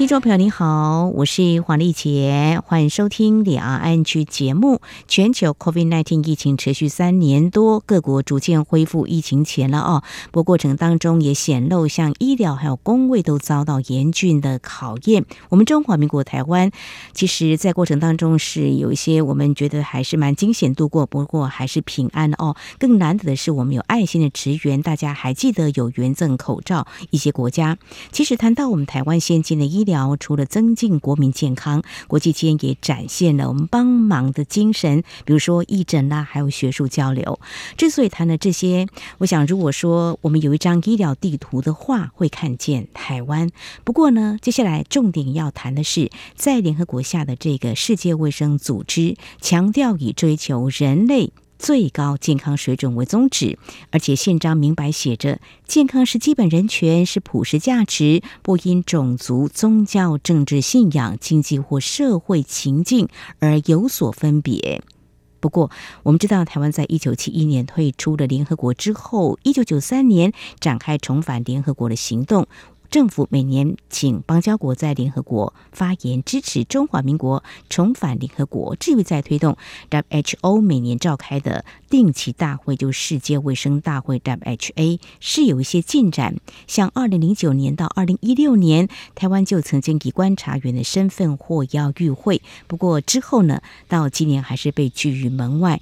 听众朋友您好，我是黄丽杰，欢迎收听两岸区节目。全球 COVID-19 疫情持续三年多，各国逐渐恢复疫情前了哦。不过过程当中也显露，像医疗还有工卫都遭到严峻的考验。我们中华民国台湾，其实在过程当中是有一些我们觉得还是蛮惊险度过，不过还是平安哦。更难得的是，我们有爱心的职员，大家还记得有捐赠口罩，一些国家其实谈到我们台湾先进的医疗。疗除了增进国民健康，国际间也展现了我们帮忙的精神，比如说义诊啦，还有学术交流。之所以谈了这些，我想如果说我们有一张医疗地图的话，会看见台湾。不过呢，接下来重点要谈的是，在联合国下的这个世界卫生组织，强调以追求人类。最高健康水准为宗旨，而且宪章明白写着：健康是基本人权，是普世价值，不因种族、宗教、政治信仰、经济或社会情境而有所分别。不过，我们知道，台湾在一九七一年退出了联合国之后，一九九三年展开重返联合国的行动。政府每年请邦交国在联合国发言，支持中华民国重返联合国。至于在推动 WHO 每年召开的定期大会，就世界卫生大会 （WHA） 是有一些进展。像二零零九年到二零一六年，台湾就曾经以观察员的身份获邀与会，不过之后呢，到今年还是被拒于门外。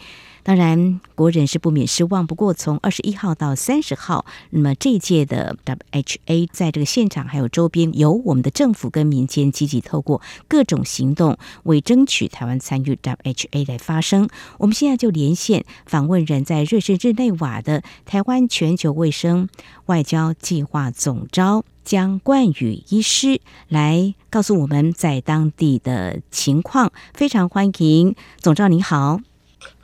当然，国人是不免失望。不过，从二十一号到三十号，那么这一届的 WHA 在这个现场还有周边，由我们的政府跟民间积极透过各种行动，为争取台湾参与 WHA 来发声。我们现在就连线访问人在瑞士日内瓦的台湾全球卫生外交计划总召姜冠宇医师，来告诉我们在当地的情况。非常欢迎总召，您好。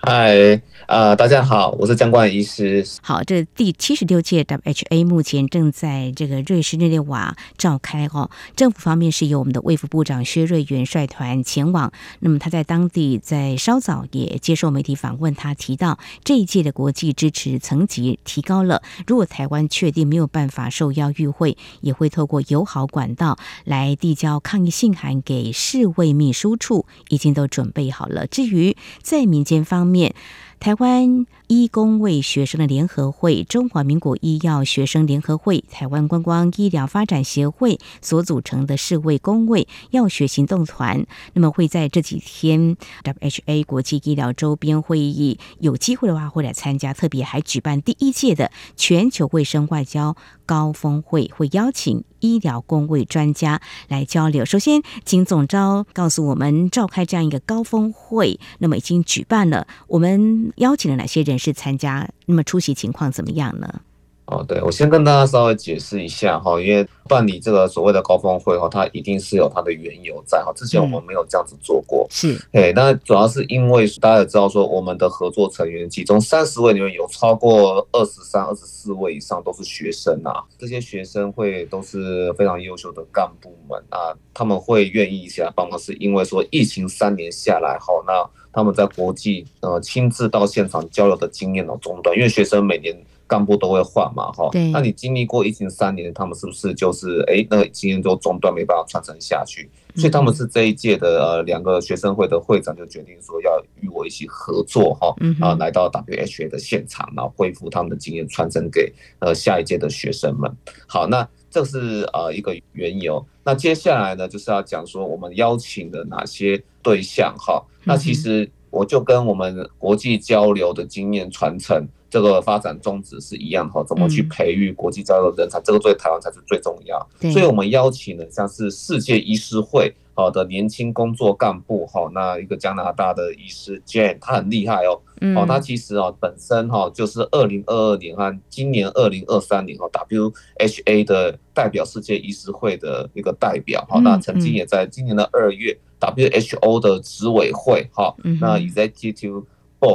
嗨，啊、呃，大家好，我是姜冠医师。好，这第七十六届 WHA 目前正在这个瑞士日内瓦召开哦。政府方面是由我们的卫副部长薛瑞元率团前往。那么他在当地在稍早也接受媒体访问，他提到这一届的国际支持层级提高了。如果台湾确定没有办法受邀与会，也会透过友好管道来递交抗议信函给世卫秘书处，已经都准备好了。至于在民间方面，面。台湾医工卫学生的联合会、中华民国医药学生联合会、台湾观光医疗发展协会所组成的世卫工卫药学行动团，那么会在这几天 WHA 国际医疗周边会议有机会的话会来参加，特别还举办第一届的全球卫生外交高峰会，会邀请医疗工卫专家来交流。首先，请总召告诉我们，召开这样一个高峰会，那么已经举办了，我们邀请了哪些人士参加？那么出席情况怎么样呢？哦，对，我先跟大家稍微解释一下哈，因为办理这个所谓的高峰会哈，它一定是有它的缘由在哈。之前我们没有这样子做过，是，哎，那主要是因为大家也知道说，我们的合作成员其中三十位里面有超过二十三、二十四位以上都是学生啊，这些学生会都是非常优秀的干部们啊，他们会愿意一起来帮忙，是因为说疫情三年下来哈，那他们在国际呃亲自到现场交流的经验都中断，因为学生每年。干部都会换嘛，哈，那你经历过疫情三年，他们是不是就是哎，那个经验就中断，没办法传承下去？所以他们是这一届的呃两个学生会的会长就决定说要与我一起合作，哈，啊，来到 WHA 的现场，然后恢复他们的经验，传承给呃下一届的学生们。好，那这是呃一个缘由。那接下来呢，就是要讲说我们邀请的哪些对象，哈，那其实我就跟我们国际交流的经验传承。这个发展宗旨是一样哈，怎么去培育国际交流人才，这个对台湾才是最重要。所以我们邀请了像是世界医师会好的年轻工作干部哈，那一个加拿大的医师 Jane，他很厉害哦，哦，他其实啊本身哈就是二零二二年和今年二零二三年哈 WHA 的代表世界医师会的一个代表哈，那曾经也在今年的二月 WHO 的执委会哈，那 Executive。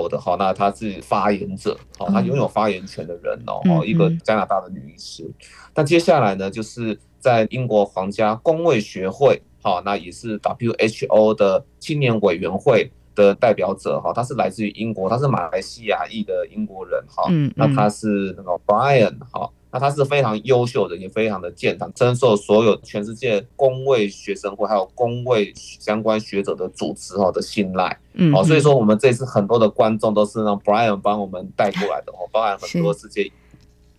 的哈，那他是发言者，好，他拥有发言权的人哦，一个加拿大的女医师。那接下来呢，就是在英国皇家工卫学会，好，那也是 WHO 的青年委员会的代表者，哈，他是来自于英国，他是马来西亚裔的英国人，哈，嗯那他是那个 Brian，哈。那他是非常优秀的，也非常的健谈，深受所有全世界公卫学生会还有公卫相关学者的主持哈的信赖。嗯，好，所以说我们这次很多的观众都是让 Brian 帮我们带过来的哦，包含很多世界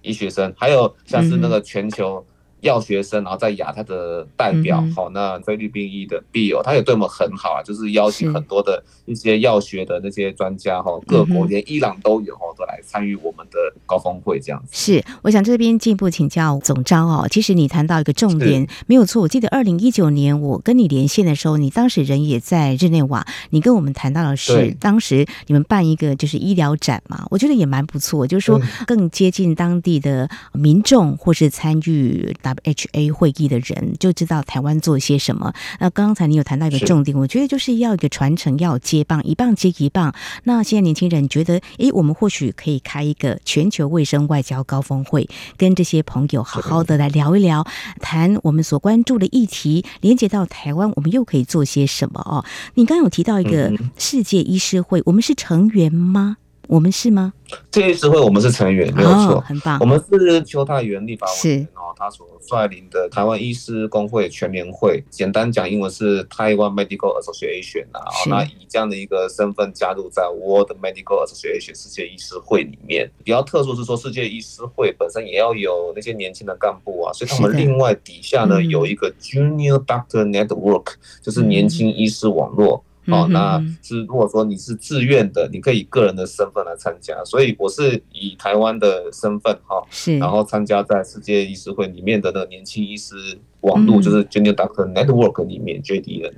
医学生，还有像是那个全球。药学生，然后在亚太的代表，好、嗯，那菲律宾裔的 Bill，他也对我们很好啊，就是邀请很多的一些药学的那些专家哈，各国连伊朗都有哈，都来参与我们的高峰会这样子。是，我想这边进一步请教总招哦，其实你谈到一个重点没有错，我记得二零一九年我跟你连线的时候，你当时人也在日内瓦，你跟我们谈到的是当时你们办一个就是医疗展嘛，我觉得也蛮不错，就是说更接近当地的民众或是参与 WHA 会议的人就知道台湾做些什么。那刚才你有谈到一个重点，我觉得就是要一个传承，要接棒，一棒接一棒。那现在年轻人觉得，诶，我们或许可以开一个全球卫生外交高峰会，跟这些朋友好好的来聊一聊，谈我们所关注的议题，连接到台湾，我们又可以做些什么哦？你刚刚有提到一个世界医师会，我们是成员吗？我们是吗？这一次会我们是成员，没有错，哦，很棒。我们是邱泰源立法委员哦，他所率领的台湾医师工会全联会，简单讲英文是 Taiwan Medical Association 啊。那以这样的一个身份加入在 World Medical Association 世界医师会里面，比较特殊是说世界医师会本身也要有那些年轻的干部啊，所以他们另外底下呢有一个 Junior Doctor Network，就是年轻医师网络。哦，那是如果说你是自愿的，你可以以个人的身份来参加，所以我是以台湾的身份哈，是，然后参加在世界医师会里面的那个年轻医师网络，就是 Junior Doctor Network 里面 JDN。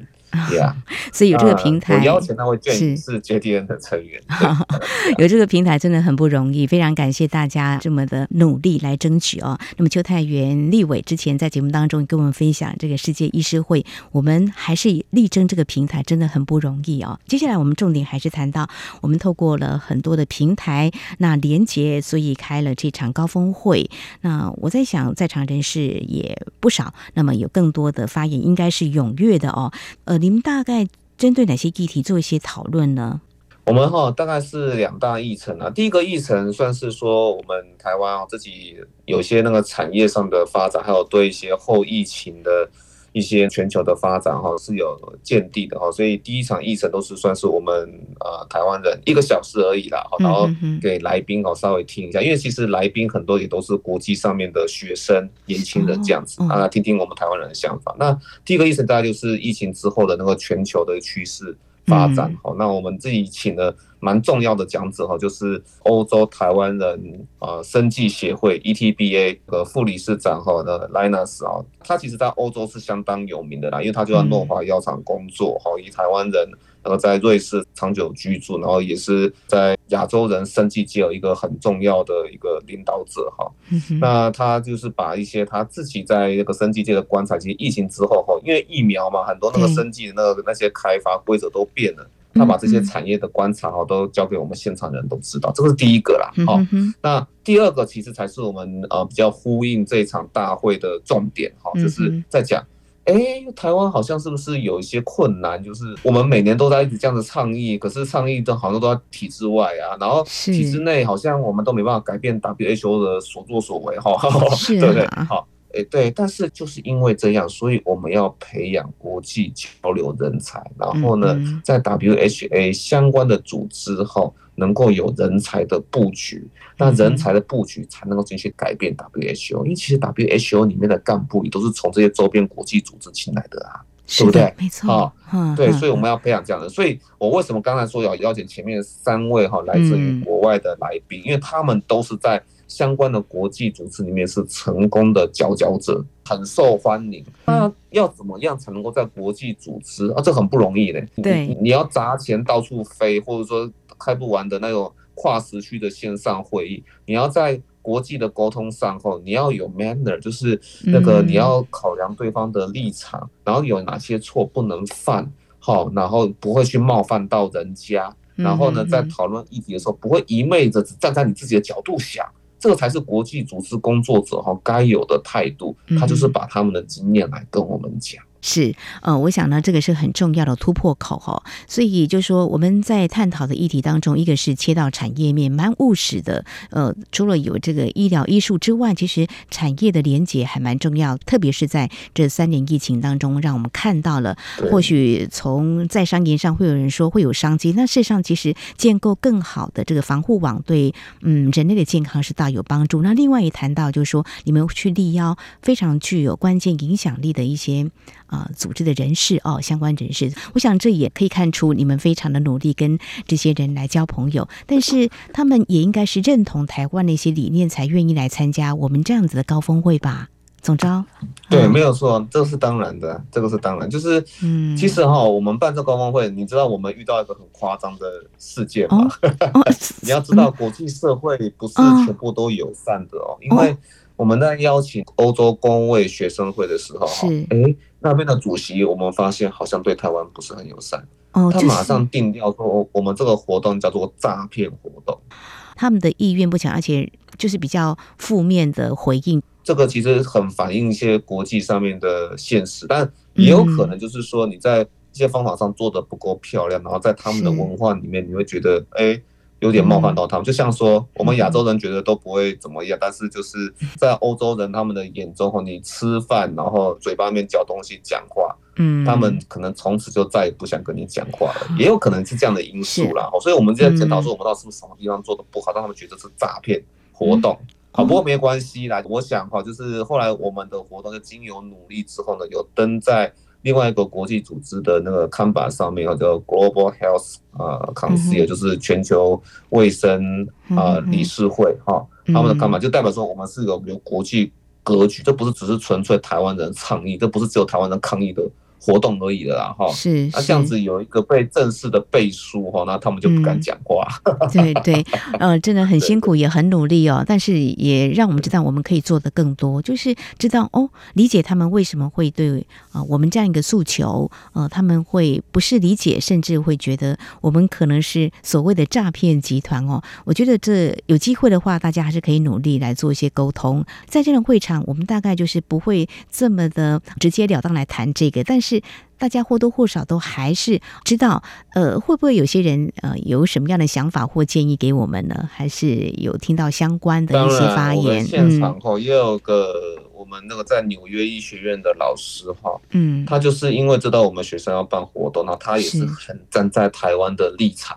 对啊，所以有这个平台，我邀请他会见是 JDN 的成员。有这个平台真的很不容易，非常感谢大家这么的努力来争取哦。那么邱泰源立委之前在节目当中跟我们分享这个世界医师会，我们还是力争这个平台真的很不容易哦。接下来我们重点还是谈到，我们透过了很多的平台那连接，所以开了这场高峰会。那我在想，在场人士也不少，那么有更多的发言应该是踊跃的哦。呃。你们大概针对哪些议题做一些讨论呢？我们哈大概是两大议程啊。第一个议程算是说我们台湾自己有些那个产业上的发展，还有对一些后疫情的。一些全球的发展哈是有见地的哈，所以第一场议程都是算是我们呃台湾人一个小时而已啦，然后给来宾哦稍微听一下，因为其实来宾很多也都是国际上面的学生、年轻人这样子啊，听听我们台湾人的想法。那第一个议程大概就是疫情之后的那个全球的趋势。发展好，那我们自己请了蛮重要的讲者哈，就是欧洲台湾人啊生计协会 ETBA 的副理事长哈的 Linus 啊，他其实在欧洲是相当有名的啦，因为他就在诺华药厂工作哈，以台湾人。然后在瑞士长久居住，然后也是在亚洲人生计界有一个很重要的一个领导者哈。那他就是把一些他自己在那个生计界的观察，其实疫情之后哈，因为疫苗嘛，很多那个生计的那个那些开发规则都变了。他把这些产业的观察哈，都交给我们现场人都知道，这个是第一个啦。好，那第二个其实才是我们呃比较呼应这场大会的重点哈，就是在讲。哎，台湾好像是不是有一些困难？就是我们每年都在一直这样子倡议，可是倡议的好像都在体制外啊，然后体制内好像我们都没办法改变 WHO 的所作所为哈，对不对？好，哎对，但是就是因为这样，所以我们要培养国际交流人才，然后呢，在 WHA 相关的组织后。能够有人才的布局，那人才的布局才能够进去改变 WHO，因为其实 WHO 里面的干部也都是从这些周边国际组织进来的啊，对不对？没错，啊，对，所以我们要培养这样的。所以我为什么刚才说要邀请前面三位哈来自于国外的来宾，因为他们都是在相关的国际组织里面是成功的佼佼者，很受欢迎。那要怎么样才能够在国际组织啊？这很不容易嘞。对，你要砸钱到处飞，或者说。开不完的那种跨时区的线上会议，你要在国际的沟通上后，你要有 manner，就是那个你要考量对方的立场，然后有哪些错不能犯，好，然后不会去冒犯到人家，然后呢，在讨论议题的时候，不会一昧的只站在你自己的角度想。这个才是国际组织工作者哈该有的态度，他就是把他们的经验来跟我们讲。是，呃，我想呢，这个是很重要的突破口哈。所以就是说我们在探讨的议题当中，一个是切到产业面，蛮务实的。呃，除了有这个医疗医术之外，其实产业的连结还蛮重要，特别是在这三年疫情当中，让我们看到了，或许从在商言上会有人说会有商机，那事实上其实建构更好的这个防护网，对嗯人类的健康是大有帮助。那另外也谈到就是说，你们去力邀非常具有关键影响力的一些。啊，组织的人士哦，相关人士，我想这也可以看出你们非常的努力跟这些人来交朋友，但是他们也应该是认同台湾的一些理念，才愿意来参加我们这样子的高峰会吧？总招，对，嗯、没有错，这个是当然的，这个是当然，就是，嗯，其实哈，我们办这高峰会，你知道我们遇到一个很夸张的事件吗？哦 哦、你要知道，国际社会不是全部都友善的哦，哦因为我们在邀请欧洲公卫学生会的时候，哈，哎。那边的主席，我们发现好像对台湾不是很友善。哦，他马上定调说，我们这个活动叫做诈骗活动。他们的意愿不强，而且就是比较负面的回应。这个其实很反映一些国际上面的现实，但也有可能就是说你在一些方法上做的不够漂亮，然后在他们的文化里面，你会觉得哎。有点冒犯到他们，就像说我们亚洲人觉得都不会怎么样，但是就是在欧洲人他们的眼中，你吃饭然后嘴巴里面嚼东西讲话，嗯，他们可能从此就再也不想跟你讲话了，也有可能是这样的因素啦。所以我们在检讨说，我们到底是不是什么地方做的不好，让他们觉得是诈骗活动。好，不过没关系啦，我想哈，就是后来我们的活动就经由努力之后呢，有登在。另外一个国际组织的那个看板上面叫 Global Health 啊 Council，也就是全球卫生啊理事会哈，他们的看板就代表说我们是有有国际格局，这不是只是纯粹台湾人倡议，这不是只有台湾人抗议的。活动而已的啦，哈，是那这样子有一个被正式的背书哈，那他们就不敢讲话。嗯、对对，呃，真的很辛苦，也很努力哦。但是也让我们知道，我们可以做的更多，就是知道哦，理解他们为什么会对啊、呃、我们这样一个诉求，呃，他们会不是理解，甚至会觉得我们可能是所谓的诈骗集团哦。我觉得这有机会的话，大家还是可以努力来做一些沟通。在这种会场，我们大概就是不会这么的直截了当来谈这个，但是。是大家或多或少都还是知道，呃，会不会有些人呃有什么样的想法或建议给我们呢？还是有听到相关的一些发言？现场后也有个我们那个在纽约医学院的老师哈，嗯，他就是因为知道我们学生要办活动，那他也是很站在台湾的立场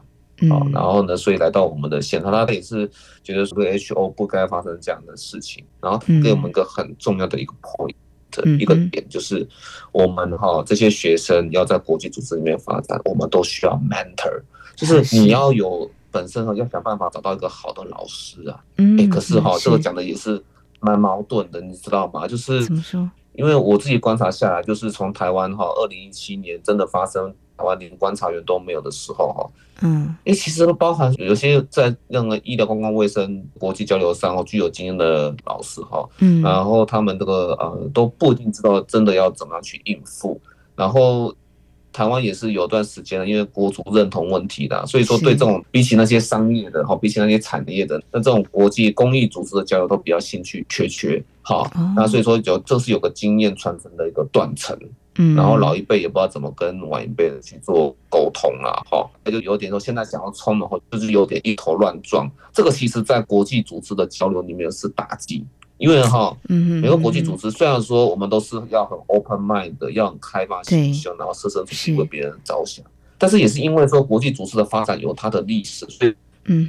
啊，然后呢，所以来到我们的现场，他也是觉得说 WHO 不该发生这样的事情，然后给我们一个很重要的一个 point。一个点就是，我们哈这些学生要在国际组织里面发展，我们都需要 mentor，就是你要有本身哈要想办法找到一个好的老师啊。嗯，哎，可是哈这个讲的也是蛮矛盾的，你知道吗？就是怎么说？因为我自己观察下来，就是从台湾哈二零一七年真的发生。台湾连观察员都没有的时候，哈，嗯，因为其实都包含有些在任何医疗公共卫生国际交流上哦具有经验的老师，哈，嗯，然后他们这个呃都不一定知道真的要怎么样去应付，然后台湾也是有段时间，因为国族认同问题的，所以说对这种比起那些商业的哈，比起那些产业的，那这种国际公益组织的交流都比较兴趣缺缺，哈，那所以说有这是有个经验传承的一个断层。嗯，然后老一辈也不知道怎么跟晚一辈的去做沟通啊，哈，那就有点说现在想要冲的话，就是有点一头乱撞。这个其实在国际组织的交流里面是打击，因为哈，嗯，每个国际组织虽然说我们都是要很 open mind 的，要很开放心胸，然后设身处地为别人着想，但是也是因为说国际组织的发展有它的历史，所以嗯，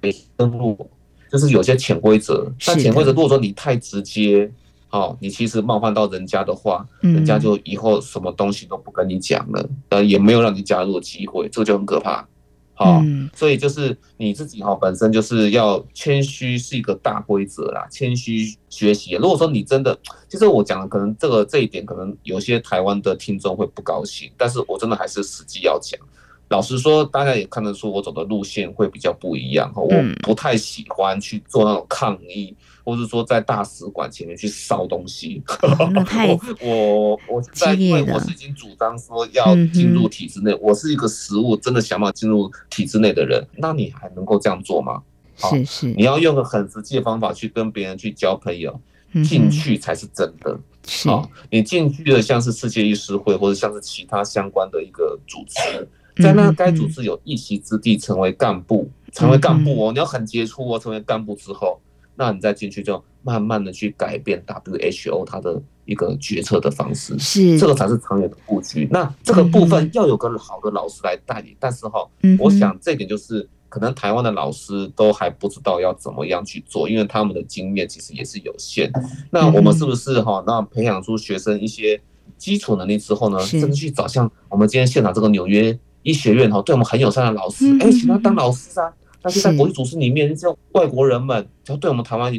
被登录，就是有些潜规则，但潜规则如果说你太直接。好，你其实冒犯到人家的话，人家就以后什么东西都不跟你讲了，呃，也没有让你加入的机会，这个就很可怕。好，所以就是你自己哈，本身就是要谦虚是一个大规则啦，谦虚学习。如果说你真的，其实我讲的可能这个这一点，可能有些台湾的听众会不高兴，但是我真的还是实际要讲。老实说，大家也看得出我走的路线会比较不一样哈，我不太喜欢去做那种抗议。或是说在大使馆前面去烧东西，我我我在因为我是已经主张说要进入体制内，我是一个实物真的想法进入体制内的人，那你还能够这样做吗？是是，你要用个很实际的方法去跟别人去交朋友，进去才是真的。是，你进去的像是世界医师会或者像是其他相关的一个组织，在那该组织有一席之地，成为干部，成为干部哦，你要很杰出哦，成为干部之后。那你再进去就慢慢的去改变 WHO 它的一个决策的方式，是这个才是长远的布局。那这个部分要有个好的老师来带领，但是哈，我想这点就是可能台湾的老师都还不知道要怎么样去做，因为他们的经验其实也是有限。那我们是不是哈，那培养出学生一些基础能力之后呢，甚至去找像我们今天现场这个纽约医学院哈，对我们很友善的老师，哎，请他当老师啊。但是在国际组织里面，这些外国人们只要对我们台湾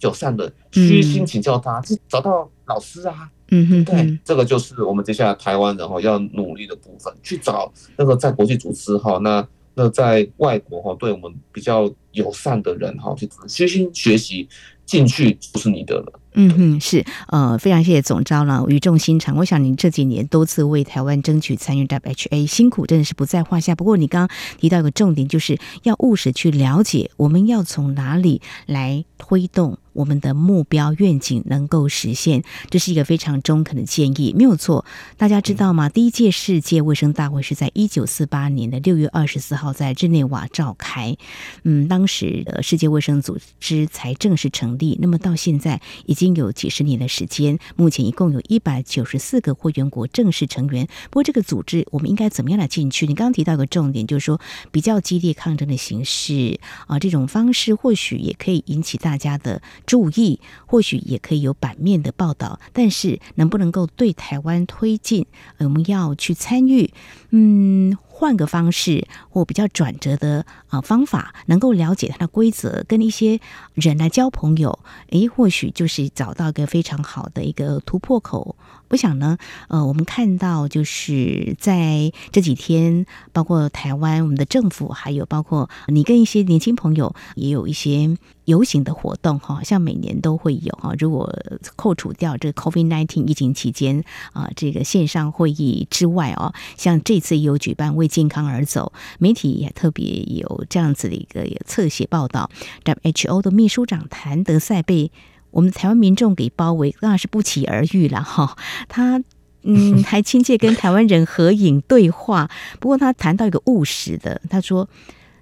友善的，虚心请教他，就找到老师啊。嗯哼，对，这个就是我们接下来台湾人哈要努力的部分，去找那个在国际组织哈，那那在外国哈对我们比较友善的人哈，去虚心学习，进去就是你的了。嗯哼，是，呃，非常谢谢总召了，语重心长。我想您这几年多次为台湾争取参与 WHA，辛苦真的是不在话下。不过你刚刚提到一个重点，就是要务实去了解，我们要从哪里来推动。我们的目标愿景能够实现，这是一个非常中肯的建议，没有错。大家知道吗？第一届世界卫生大会是在一九四八年的六月二十四号在日内瓦召开。嗯，当时的世界卫生组织才正式成立。那么到现在已经已经有几十年的时间，目前一共有一百九十四个会员国正式成员。不过这个组织我们应该怎么样来进去？你刚刚提到一个重点，就是说比较激烈抗争的形式啊，这种方式或许也可以引起大家的。注意，或许也可以有版面的报道，但是能不能够对台湾推进，我们要去参与，嗯。换个方式或比较转折的啊方法，能够了解它的规则，跟一些人来交朋友，诶，或许就是找到一个非常好的一个突破口。我想呢，呃，我们看到就是在这几天，包括台湾我们的政府，还有包括你跟一些年轻朋友，也有一些游行的活动，哈，像每年都会有哈。如果扣除掉这个 COVID nineteen 疫情期间啊，这个线上会议之外哦，像这次也有举办为健康而走，媒体也特别有这样子的一个侧写报道。WHO 的秘书长谭德赛被我们台湾民众给包围，当然是不期而遇了哈。他嗯，还亲切跟台湾人合影对话。不过他谈到一个务实的，他说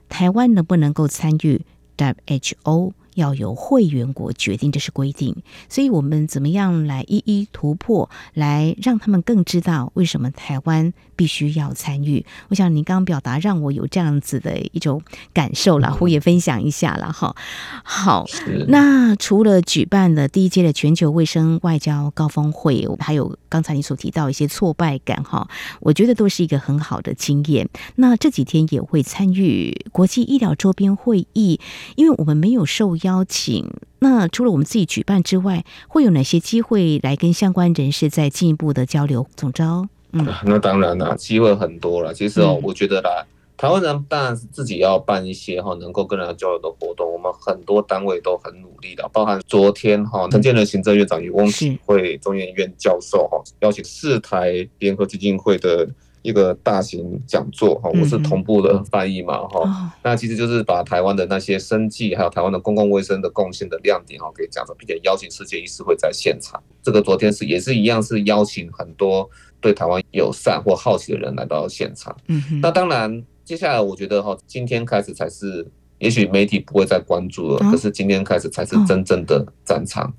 台湾能不能够参与 WHO？要由会员国决定，这是规定，所以我们怎么样来一一突破，来让他们更知道为什么台湾必须要参与？我想您刚刚表达让我有这样子的一种感受了，我也分享一下了哈。好，那除了举办了第一届的全球卫生外交高峰会，还有刚才你所提到一些挫败感哈，我觉得都是一个很好的经验。那这几天也会参与国际医疗周边会议，因为我们没有受。邀请，那除了我们自己举办之外，会有哪些机会来跟相关人士再进一步的交流？总招，嗯，那当然了，机会很多了。其实哦，我觉得啦，嗯、台湾人当然是自己要办一些哈，能够跟人家交流的活动。我们很多单位都很努力的，包含昨天哈，陈建仁行政院长与翁启惠中研院教授哈，邀请四台联合基金会的。一个大型讲座哈，我是同步的翻译嘛哈，那其实就是把台湾的那些生计，还有台湾的公共卫生的贡献的亮点哈，给讲了，并且邀请世界医师会在现场。这个昨天是也是一样，是邀请很多对台湾友善或好奇的人来到现场。嗯，那当然，接下来我觉得哈，今天开始才是，也许媒体不会再关注了，可是今天开始才是真正的战场。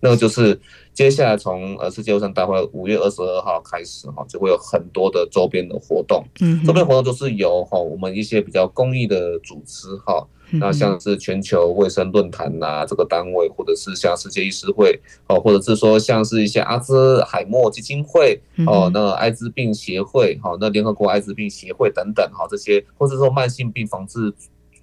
那个就是接下来从呃世界卫生大会五月二十二号开始哈，就会有很多的周边的活动。嗯，周边活动都是由哈我们一些比较公益的组织哈，那像是全球卫生论坛呐这个单位，或者是像世界医师会哦，或者是说像是一些阿兹海默基金会哦，那艾滋病协会哈，那联合国艾滋病协会等等哈这些，或者说慢性病防治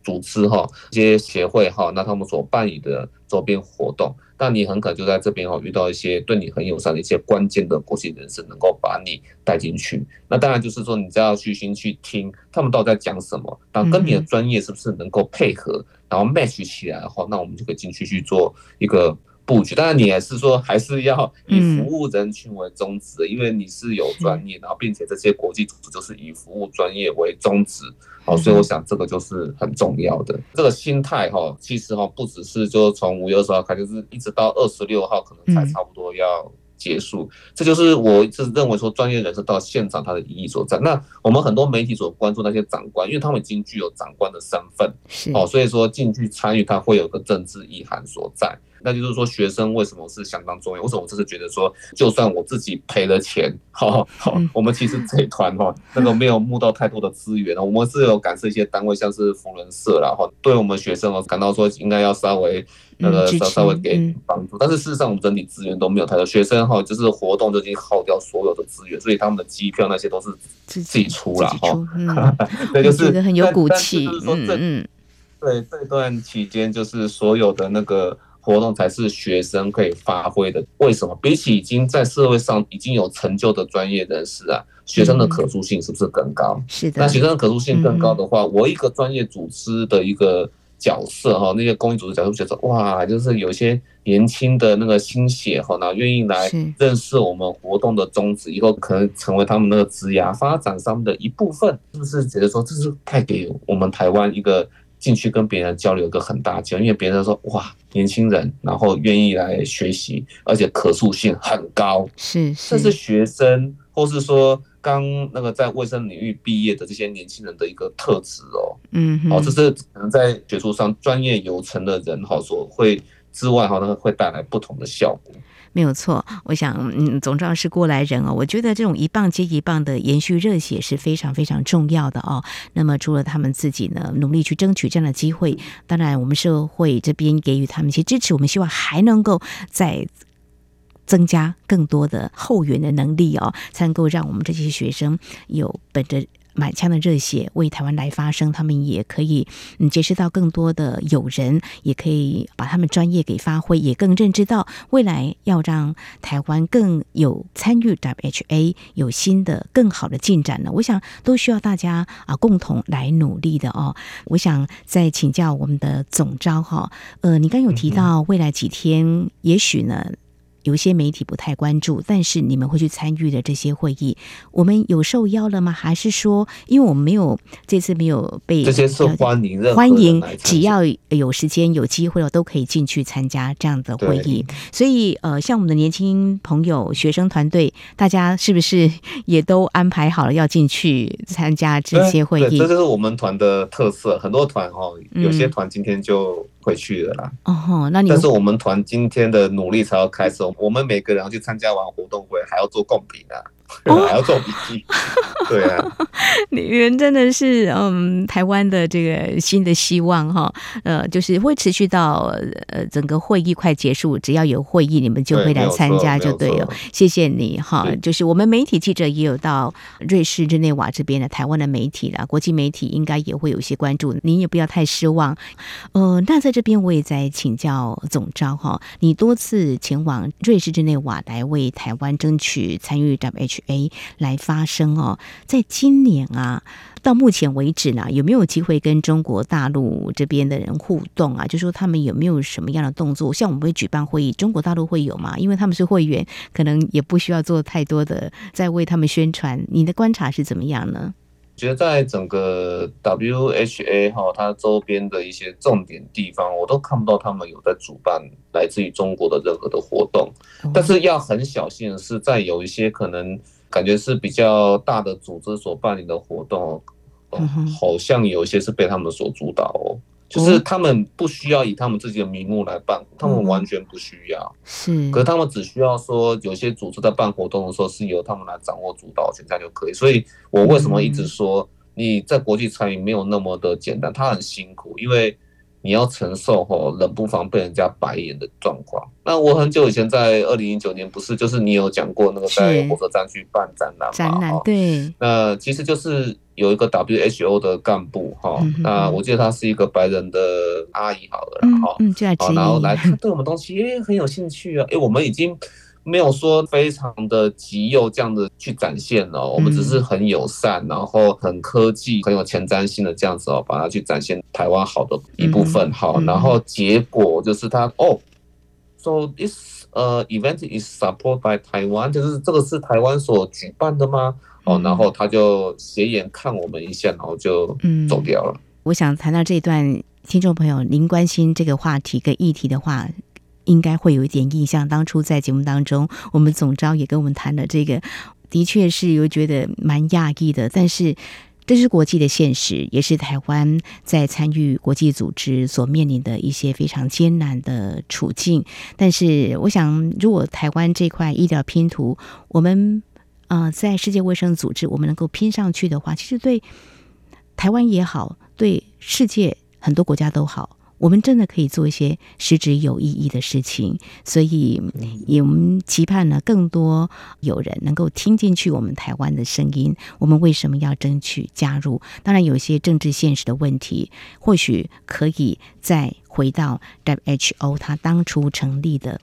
组织哈这些协会哈，那他们所办理的周边活动。但你很可能就在这边哦遇到一些对你很友善的一些关键的国际人士，能够把你带进去。那当然就是说，你只要虚心去听他们到底在讲什么，然后跟你的专业是不是能够配合，然后 match 起来的话，那我们就可以进去去做一个布局。当然，你也是说还是要以服务人群为宗旨的，因为你是有专业，然后并且这些国际组织就是以服务专业为宗旨。好，所以我想这个就是很重要的这个心态哈。其实哈，不只是就从五月二十号开始，就是一直到二十六号，可能才差不多要结束。这就是我一直认为说，专业人士到现场他的意义所在。那我们很多媒体所关注那些长官，因为他们已经具有长官的身份，哦，所以说进去参与，他会有个政治意涵所在。那就是说，学生为什么是相当重要？为什么我就是觉得说，就算我自己赔了钱，好，好，我们其实这一团哈，那个没有募到太多的资源，我们是有感受一些单位，像是福伦社然后对我们学生哦，感到说应该要稍微那个稍稍微给帮助。但是事实上，我们整体资源都没有太多，学生哈，就是活动就已经耗掉所有的资源，所以他们的机票那些都是自己出了哈。对，就是很有骨气。嗯嗯，对，这段期间就是所有的那个。活动才是学生可以发挥的。为什么？比起已经在社会上已经有成就的专业人士啊，学生的可塑性是不是更高？是的。那学生的可塑性更高的话，我一个专业组织的一个角色哈，那些公益组织角色觉得哇，就是有些年轻的那个心血哈，然后愿意来认识我们活动的宗旨，以后可能成为他们那个职涯发展上面的一部分，是不是觉得说这是带给我们台湾一个？进去跟别人交流一个很大机会，因为别人说哇，年轻人，然后愿意来学习，而且可塑性很高，是，这是学生或是说刚那个在卫生领域毕业的这些年轻人的一个特质哦，嗯，哦，这是可能在学术上专业有成的人哈所会之外哈，那个会带来不同的效果。没有错，我想，嗯，总召是过来人哦。我觉得这种一棒接一棒的延续热血是非常非常重要的哦。那么，除了他们自己呢，努力去争取这样的机会，当然，我们社会这边给予他们一些支持。我们希望还能够再增加更多的后援的能力哦，才能够让我们这些学生有本着。满腔的热血为台湾来发声，他们也可以嗯结识到更多的友人，也可以把他们专业给发挥，也更认知到未来要让台湾更有参与 WHA 有新的更好的进展呢。我想都需要大家啊共同来努力的哦。我想再请教我们的总招哈，呃，你刚有提到未来几天，也许呢。有些媒体不太关注，但是你们会去参与的这些会议，我们有受邀了吗？还是说，因为我们没有这次没有被这些是欢迎欢迎，只要有时间有机会了，都可以进去参加这样的会议。所以，呃，像我们的年轻朋友、学生团队，大家是不是也都安排好了要进去参加这些会议？这就是我们团的特色。很多团哦，有些团今天就。回去了啦。哦，那你但是我们团今天的努力才要开始。我们每个人要去参加完活动会，还要做贡品啊。还要做笔记，对啊，你们真的是嗯，台湾的这个新的希望哈，呃，就是会持续到呃整个会议快结束，只要有会议，你们就会来参加就对了。谢谢你哈，就是我们媒体记者也有到瑞士日内瓦这边的台湾的媒体啦，国际媒体应该也会有一些关注，您也不要太失望。呃，那在这边我也在请教总召哈，你多次前往瑞士日内瓦来为台湾争取参与 WH。A 来发声哦，在今年啊，到目前为止呢，有没有机会跟中国大陆这边的人互动啊？就说他们有没有什么样的动作？像我们会举办会议，中国大陆会有吗？因为他们是会员，可能也不需要做太多的在为他们宣传。你的观察是怎么样呢？觉得在整个 WHA 哈，它周边的一些重点地方，我都看不到他们有在主办来自于中国的任何的活动。但是要很小心的是，在有一些可能感觉是比较大的组织所办理的活动，好像有一些是被他们所主导哦。就是他们不需要以他们自己的名目来办，他们完全不需要。是，可是他们只需要说，有些组织在办活动的时候是由他们来掌握主导权，这样就可以。所以我为什么一直说你在国际参与没有那么的简单，他很辛苦，因为你要承受吼冷不防被人家白眼的状况。那我很久以前在二零一九年不是，就是你有讲过那个在火车站去办展览嘛？展览对。那其实就是。有一个 WHO 的干部哈，那我记得他是一个白人的阿姨好了，哈，好，然后来他对我们东西也很有兴趣啊，诶，我们已经没有说非常的极右这样子去展现哦，我们只是很友善，然后很科技，很有前瞻性的这样子哦，把它去展现台湾好的一部分，好，然后结果就是他哦。So this 呃 event is supported by Taiwan，就是这个是台湾所举办的吗？哦，然后他就斜眼看我们一下，然后就走掉了。嗯、我想谈到这一段，听众朋友，您关心这个话题跟议题的话，应该会有一点印象。当初在节目当中，我们总召也跟我们谈了这个，的确是有觉得蛮讶异的。但是这是国际的现实，也是台湾在参与国际组织所面临的一些非常艰难的处境。但是我想，如果台湾这块医疗拼图，我们呃，在世界卫生组织，我们能够拼上去的话，其实对台湾也好，对世界很多国家都好，我们真的可以做一些实质有意义的事情。所以，也我们期盼呢，更多有人能够听进去我们台湾的声音。我们为什么要争取加入？当然，有一些政治现实的问题，或许可以再回到 WHO 它当初成立的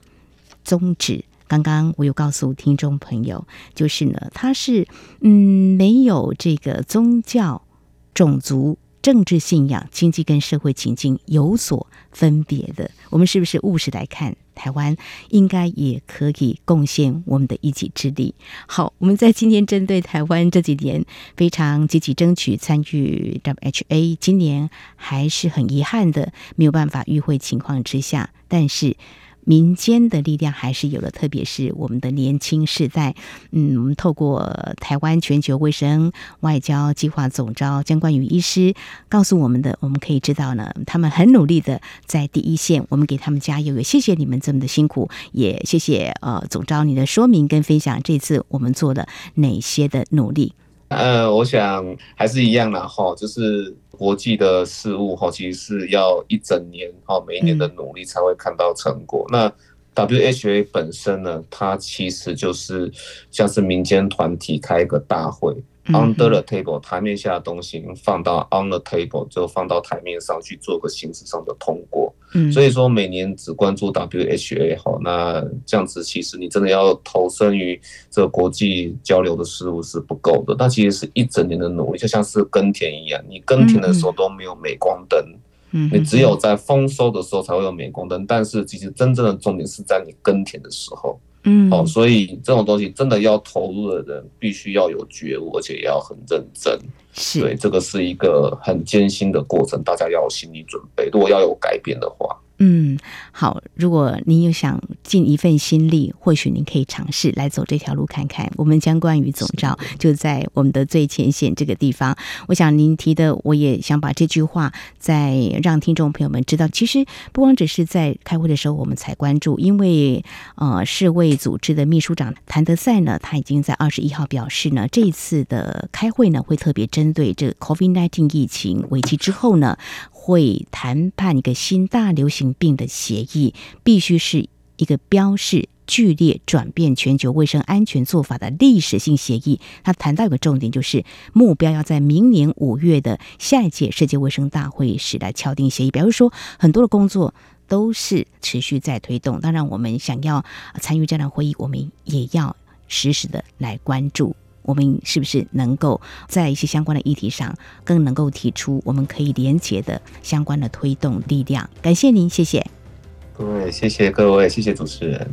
宗旨。刚刚我有告诉听众朋友，就是呢，它是嗯没有这个宗教、种族、政治信仰、经济跟社会情境有所分别的。我们是不是务实来看，台湾应该也可以贡献我们的一己之力？好，我们在今天针对台湾这几年非常积极争取参与 WHA，今年还是很遗憾的没有办法与会情况之下，但是。民间的力量还是有了，特别是我们的年轻世代。嗯，我们透过台湾全球卫生外交计划总召姜冠宇医师告诉我们的，我们可以知道呢，他们很努力的在第一线，我们给他们加油，也谢谢你们这么的辛苦，也谢谢呃总召你的说明跟分享，这次我们做了哪些的努力？呃，我想还是一样的哈，就是。国际的事物哈，其实是要一整年哈，每一年的努力才会看到成果。那 WHA 本身呢，它其实就是像是民间团体开一个大会。Under the table，台面下的东西放到 on the table，就放到台面上去做个形式上的通过。嗯，所以说每年只关注 WHA 好，那这样子其实你真的要投身于这个国际交流的事物是不够的。那其实是一整年的努力，就像是耕田一样，你耕田的时候都没有镁光灯，嗯，你只有在丰收的时候才会有镁光灯。但是其实真正的重点是在你耕田的时候。嗯，好，所以这种东西真的要投入的人，必须要有觉悟，而且也要很认真。是，对，这个是一个很艰辛的过程，大家要有心理准备。如果要有改变的话。嗯，好。如果您有想尽一份心力，或许您可以尝试来走这条路看看。我们将关于总召就在我们的最前线这个地方。我想您提的，我也想把这句话再让听众朋友们知道。其实不光只是在开会的时候我们才关注，因为呃，世卫组织的秘书长谭德赛呢，他已经在二十一号表示呢，这一次的开会呢，会特别针对这个 COVID-19 疫情危机之后呢。会谈判一个新大流行病的协议，必须是一个标示剧烈转变全球卫生安全做法的历史性协议。他谈到一个重点，就是目标要在明年五月的下一届世界卫生大会时来敲定协议。比如说，很多的工作都是持续在推动。当然，我们想要参与这样的会议，我们也要实时的来关注。我们是不是能够在一些相关的议题上，更能够提出我们可以连结的相关的推动力量？感谢您，谢谢。对，谢谢各位，谢谢主持人。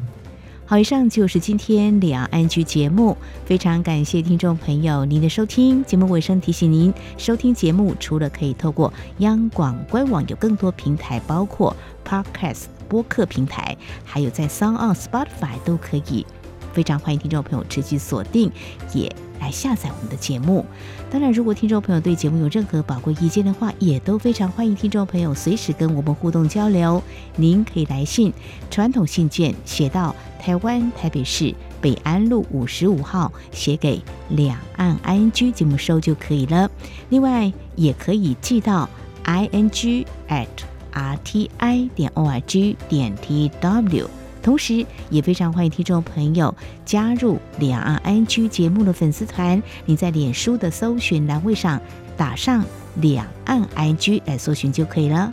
好，以上就是今天两岸 ING 节目，非常感谢听众朋友您的收听。节目尾声提醒您，收听节目除了可以透过央广官网，有更多平台，包括 Podcast 播客平台，还有在 Sound On Spotify 都可以。非常欢迎听众朋友持续锁定，也来下载我们的节目。当然，如果听众朋友对节目有任何宝贵意见的话，也都非常欢迎听众朋友随时跟我们互动交流。您可以来信，传统信件写到台湾台北市北安路五十五号，写给两岸 ING 节目收就可以了。另外，也可以寄到 ing at rti 点 org 点 tw。同时，也非常欢迎听众朋友加入两岸安居节目的粉丝团。你在脸书的搜寻栏位上打上“两岸安居来搜寻就可以了。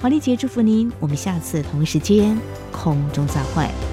华丽姐祝福您，我们下次同一时间空中再会。